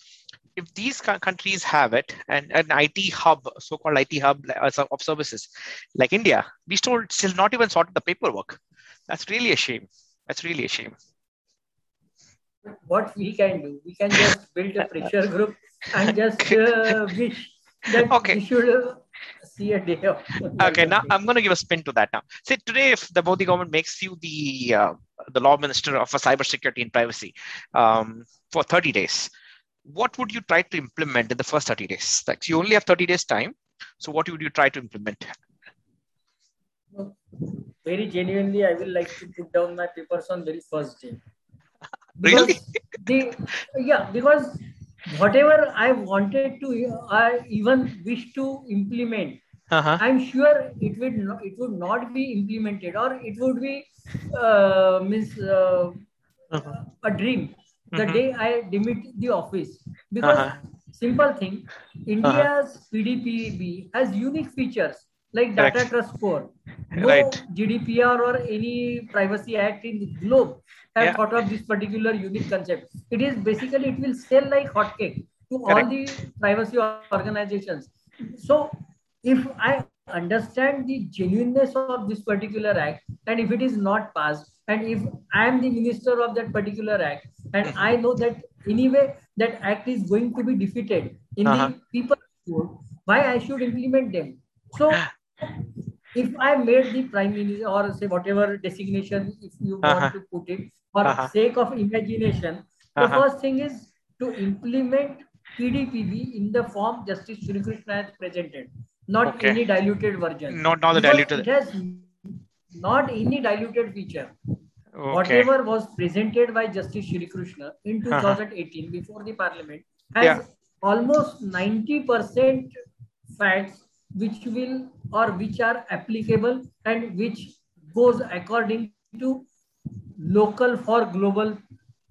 if these countries have it and an IT hub, so-called IT hub uh, of services like India, we still still not even sorted the paperwork. That's really a shame. That's really a shame. What we can do, we can just build a pressure group and just uh, wish that okay. we should uh, see a day of. okay, now I'm going to give a spin to that now. Say today, if the Modi government makes you the uh, the law minister of cybersecurity and privacy um, for 30 days, what would you try to implement in the first 30 days? Like you only have 30 days time. So what would you try to implement? Very genuinely, I will like to put down my papers on very first day. really? the, yeah, because whatever I wanted to, I even wish to implement, uh-huh. I'm sure it would not, it would not be implemented or it would be uh, means uh, uh-huh. a dream the mm-hmm. day I demit the office. Because uh-huh. simple thing, India's uh-huh. PDPB has unique features like data Correct. trust score. No right. GDPR or any privacy act in the globe have yeah. thought of this particular unique concept. It is basically it will sell like hotcake to Correct. all the privacy organizations. So if I understand the genuineness of this particular act and if it is not passed and if I am the minister of that particular act and I know that anyway that act is going to be defeated in uh-huh. the people why I should implement them. So if I made the prime minister or say whatever designation if you uh-huh. want to put it for uh-huh. sake of imagination, the uh-huh. first thing is to implement PDPB in the form Justice Shri Krishna has presented, not okay. any diluted version. Not not the diluted. It has not any diluted feature. Okay. Whatever was presented by Justice Shri Krishna in 2018 uh-huh. before the parliament has yeah. almost 90% facts which will or which are applicable and which goes according to local for global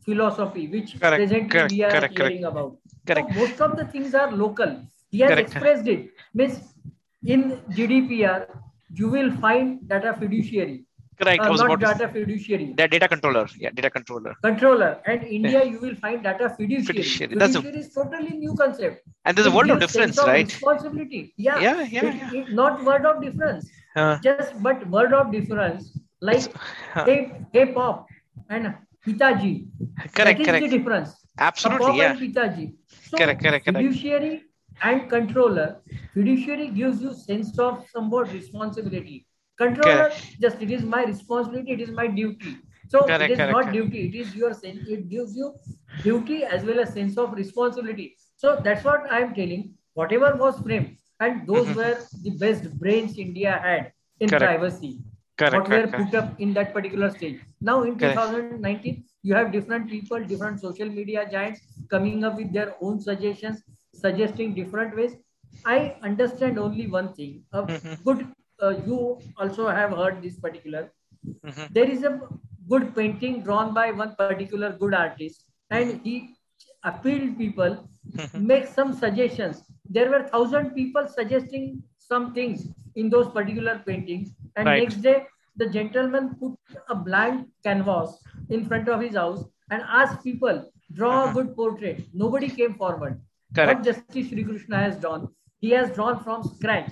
philosophy, which correct, presently correct, we are correct, hearing about. Correct. So most of the things are local. He has expressed it. Means in GDPR, you will find data fiduciary. Correct. Uh, not data fiduciary. The data controller. Yeah, data controller. Controller. And India, yeah. you will find data fiduciary. Fiduciary, fiduciary a... is totally new concept. And there's it a world of difference, of right? Responsibility. Yeah. Yeah, yeah. It, yeah. It, not word of difference. Uh, Just but word of difference. Like uh, hey, pop and Pitaji. Correct. That is correct. the difference. Absolutely. Yeah. So, correct. Correct. Correct. Fiduciary and controller. Fiduciary gives you sense of somewhat responsibility. Controller correct. just it is my responsibility it is my duty. So correct, it is correct, not duty it is your sense it gives you duty as well as sense of responsibility. So that's what i am telling whatever was framed and those mm-hmm. were the best brains india had in privacy. Correct, what were put up in that particular stage. Now in 2019 you have different people different social media giants coming up with their own suggestions suggesting different ways i understand only one thing a mm-hmm. good uh, you also have heard this particular. Mm-hmm. There is a good painting drawn by one particular good artist, and he appealed people, mm-hmm. make some suggestions. There were thousand people suggesting some things in those particular paintings, and right. next day the gentleman put a blank canvas in front of his house and asked people draw a mm-hmm. good portrait. Nobody came forward. Correct. What Justice Sri Krishna has drawn, he has drawn from scratch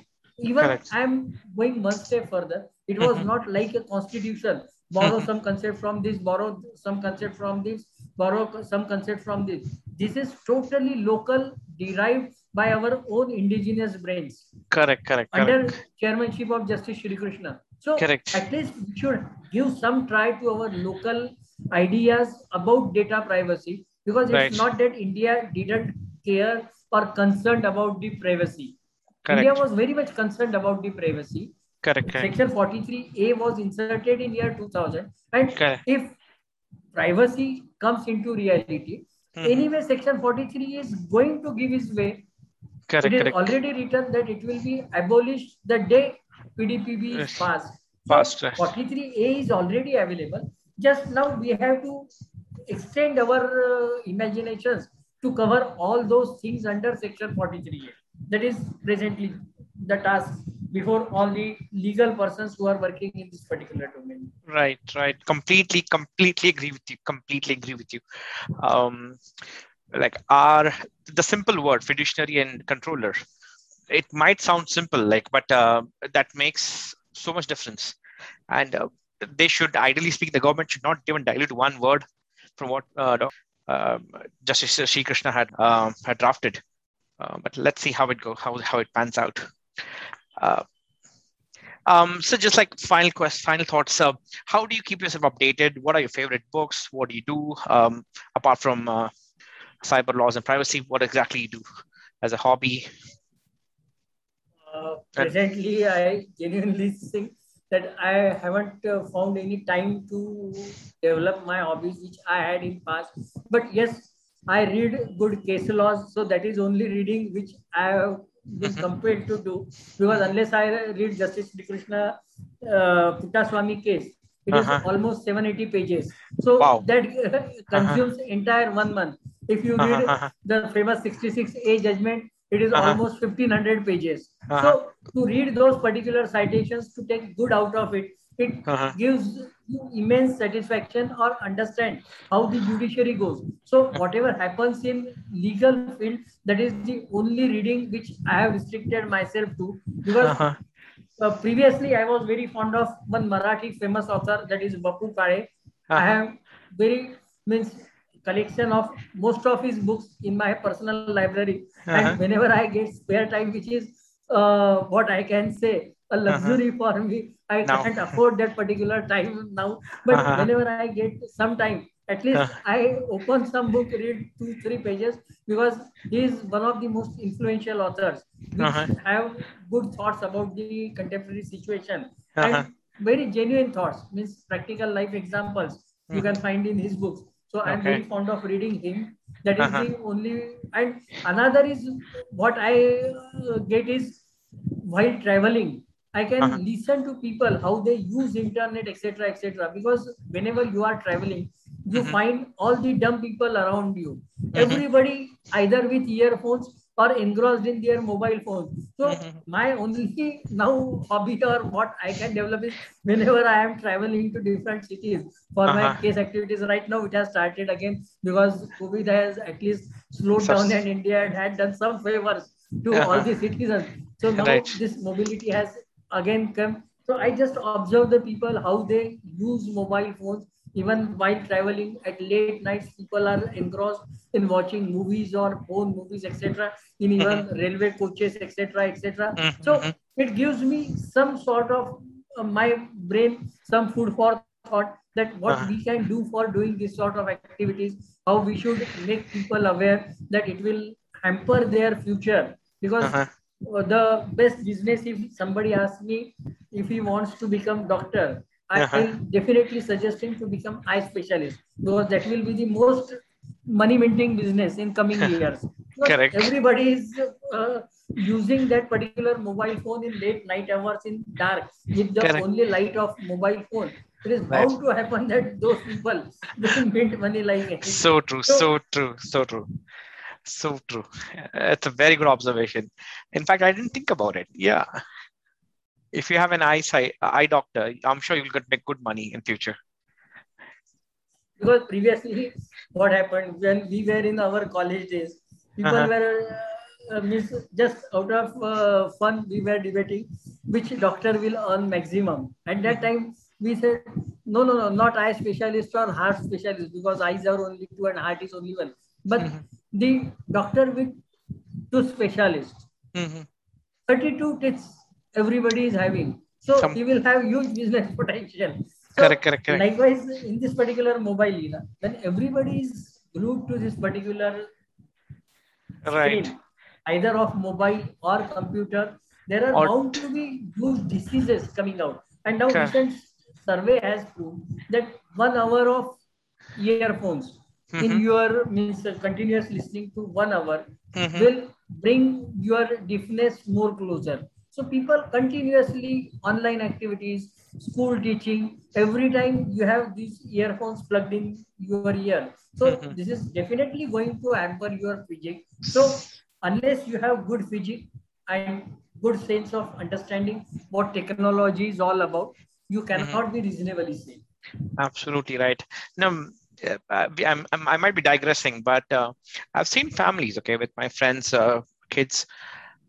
even Correct. i'm going one step further it was mm-hmm. not like a constitution borrow mm-hmm. some concept from this borrow some concept from this borrow some concept from this this is totally local derived by our own indigenous brains correct correct under correct. chairmanship of justice shri krishna so correct. at least we should give some try to our local ideas about data privacy because it's right. not that india didn't care or concerned about the privacy Correct. India was very much concerned about the privacy. Correct. Section 43A was inserted in year 2000. And correct. if privacy comes into reality, mm-hmm. anyway, Section 43 is going to give its way. Correct, it is correct. already written that it will be abolished the day PDPB is passed. Passed. So 43A is already available. Just now we have to extend our uh, imaginations to cover all those things under Section 43A that is presently the task before all the legal persons who are working in this particular domain. Right right. Completely completely agree with you completely agree with you. Um, like are the simple word fiduciary and controller it might sound simple like but uh, that makes so much difference. And uh, they should ideally speak the government should not even dilute one word from what uh, justice Sri krishna had um, had drafted uh, but let's see how it go how, how it pans out uh, um, so just like final quest, final thoughts. Uh, how do you keep yourself updated? What are your favorite books? What do you do um, apart from uh, cyber laws and privacy? What exactly you do as a hobby? Uh, presently, I genuinely think that I haven't uh, found any time to develop my hobbies, which I had in past. But yes, I read good case laws, so that is only reading which I have been mm-hmm. compelled to do because unless I read Justice Sri Krishna uh, Puttaswamy case, it uh-huh. is almost 780 pages. So wow. that uh, consumes uh-huh. entire one month. If you read uh-huh. the famous 66A judgment, it is uh-huh. almost 1500 pages. Uh-huh. So to read those particular citations, to take good out of it, it uh-huh. gives you immense satisfaction or understand how the judiciary goes. So whatever happens in legal field, that is the only reading which I have restricted myself to because uh-huh. uh, previously I was very fond of one Marathi famous author that is Vapu. Uh-huh. I have very means collection of most of his books in my personal library uh-huh. and whenever I get spare time, which is uh, what I can say a uh-huh. luxury uh-huh. for me. I can't afford that particular time now. But uh-huh. whenever I get some time, at least uh-huh. I open some book, read two, three pages because he is one of the most influential authors which uh-huh. have good thoughts about the contemporary situation and uh-huh. very genuine thoughts, means practical life examples you can find in his books. So I'm very fond of reading him. That is the only and another is what I uh, get is while traveling I can uh-huh. listen to people how they use internet, etc., etc. Because whenever you are traveling, you mm-hmm. find all the dumb people around you. Mm-hmm. Everybody either with earphones or engrossed in their mobile phones. So mm-hmm. my only now hobby or what I can develop is whenever I am traveling to different cities for uh-huh. my case activities. Right now it has started again because COVID has at least slowed down and India had done some favors to uh-huh. all the citizens. So now right. this mobility has again come. So I just observe the people how they use mobile phones even while traveling at late nights. People are engrossed in watching movies or phone movies, etc. In even mm-hmm. railway coaches, etc., etc. Mm-hmm. So it gives me some sort of uh, my brain some food for thought that what uh-huh. we can do for doing this sort of activities, how we should make people aware that it will hamper their future because uh-huh the best business if somebody asks me if he wants to become doctor uh-huh. will definitely suggest him to become eye specialist because that will be the most money minting business in coming years. Correct. Everybody is uh, using that particular mobile phone in late night hours in dark with the Correct. only light of mobile phone. It is bound right. to happen that those people will mint money like it. So true, so, so true, so true. So true. It's a very good observation. In fact, I didn't think about it. Yeah. If you have an eye eye doctor, I'm sure you'll get make good money in future. Because previously, what happened when we were in our college days, people uh-huh. were uh, just out of uh, fun we were debating which doctor will earn maximum. At that time, we said no, no, no, not eye specialist or heart specialist because eyes are only two and heart is only one. But mm-hmm the doctor with two specialists. Mm-hmm. 32 tests everybody is having. So Some... he will have huge business potential. So correct, correct, correct. Likewise, in this particular mobile, you know, when everybody is glued to this particular right. screen, either of mobile or computer, there are or... bound to be huge diseases coming out. And now recent survey has proved that one hour of earphones mm-hmm. in your means uh, continuous listening to one hour mm-hmm. will bring your deafness more closer so people continuously online activities school teaching every time you have these earphones plugged in your ear so mm-hmm. this is definitely going to hamper your physics so unless you have good physics and good sense of understanding what technology is all about you cannot mm-hmm. be reasonably safe absolutely right now uh, I'm, I'm, i might be digressing, but uh, I've seen families, okay, with my friends, uh, kids,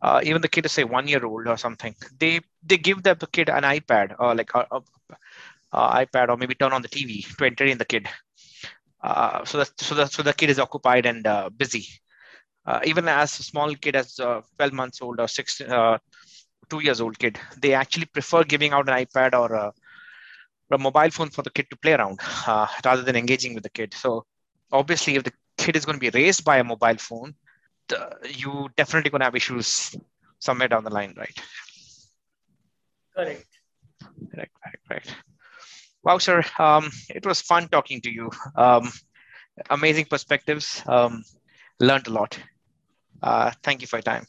uh, even the kid is say one year old or something. They they give the kid an iPad or like a, a, a iPad or maybe turn on the TV to entertain the kid. Uh, so that so the so the kid is occupied and uh, busy. even as a small kid, as 12 months old or six, two years old kid, they actually prefer giving out an iPad or a a mobile phone for the kid to play around uh, rather than engaging with the kid. So obviously, if the kid is going to be raised by a mobile phone, you definitely going to have issues somewhere down the line, right? Correct. Correct, correct, correct. Wow, sir. Um, it was fun talking to you. Um, amazing perspectives. Um, learned a lot. Uh, thank you for your time.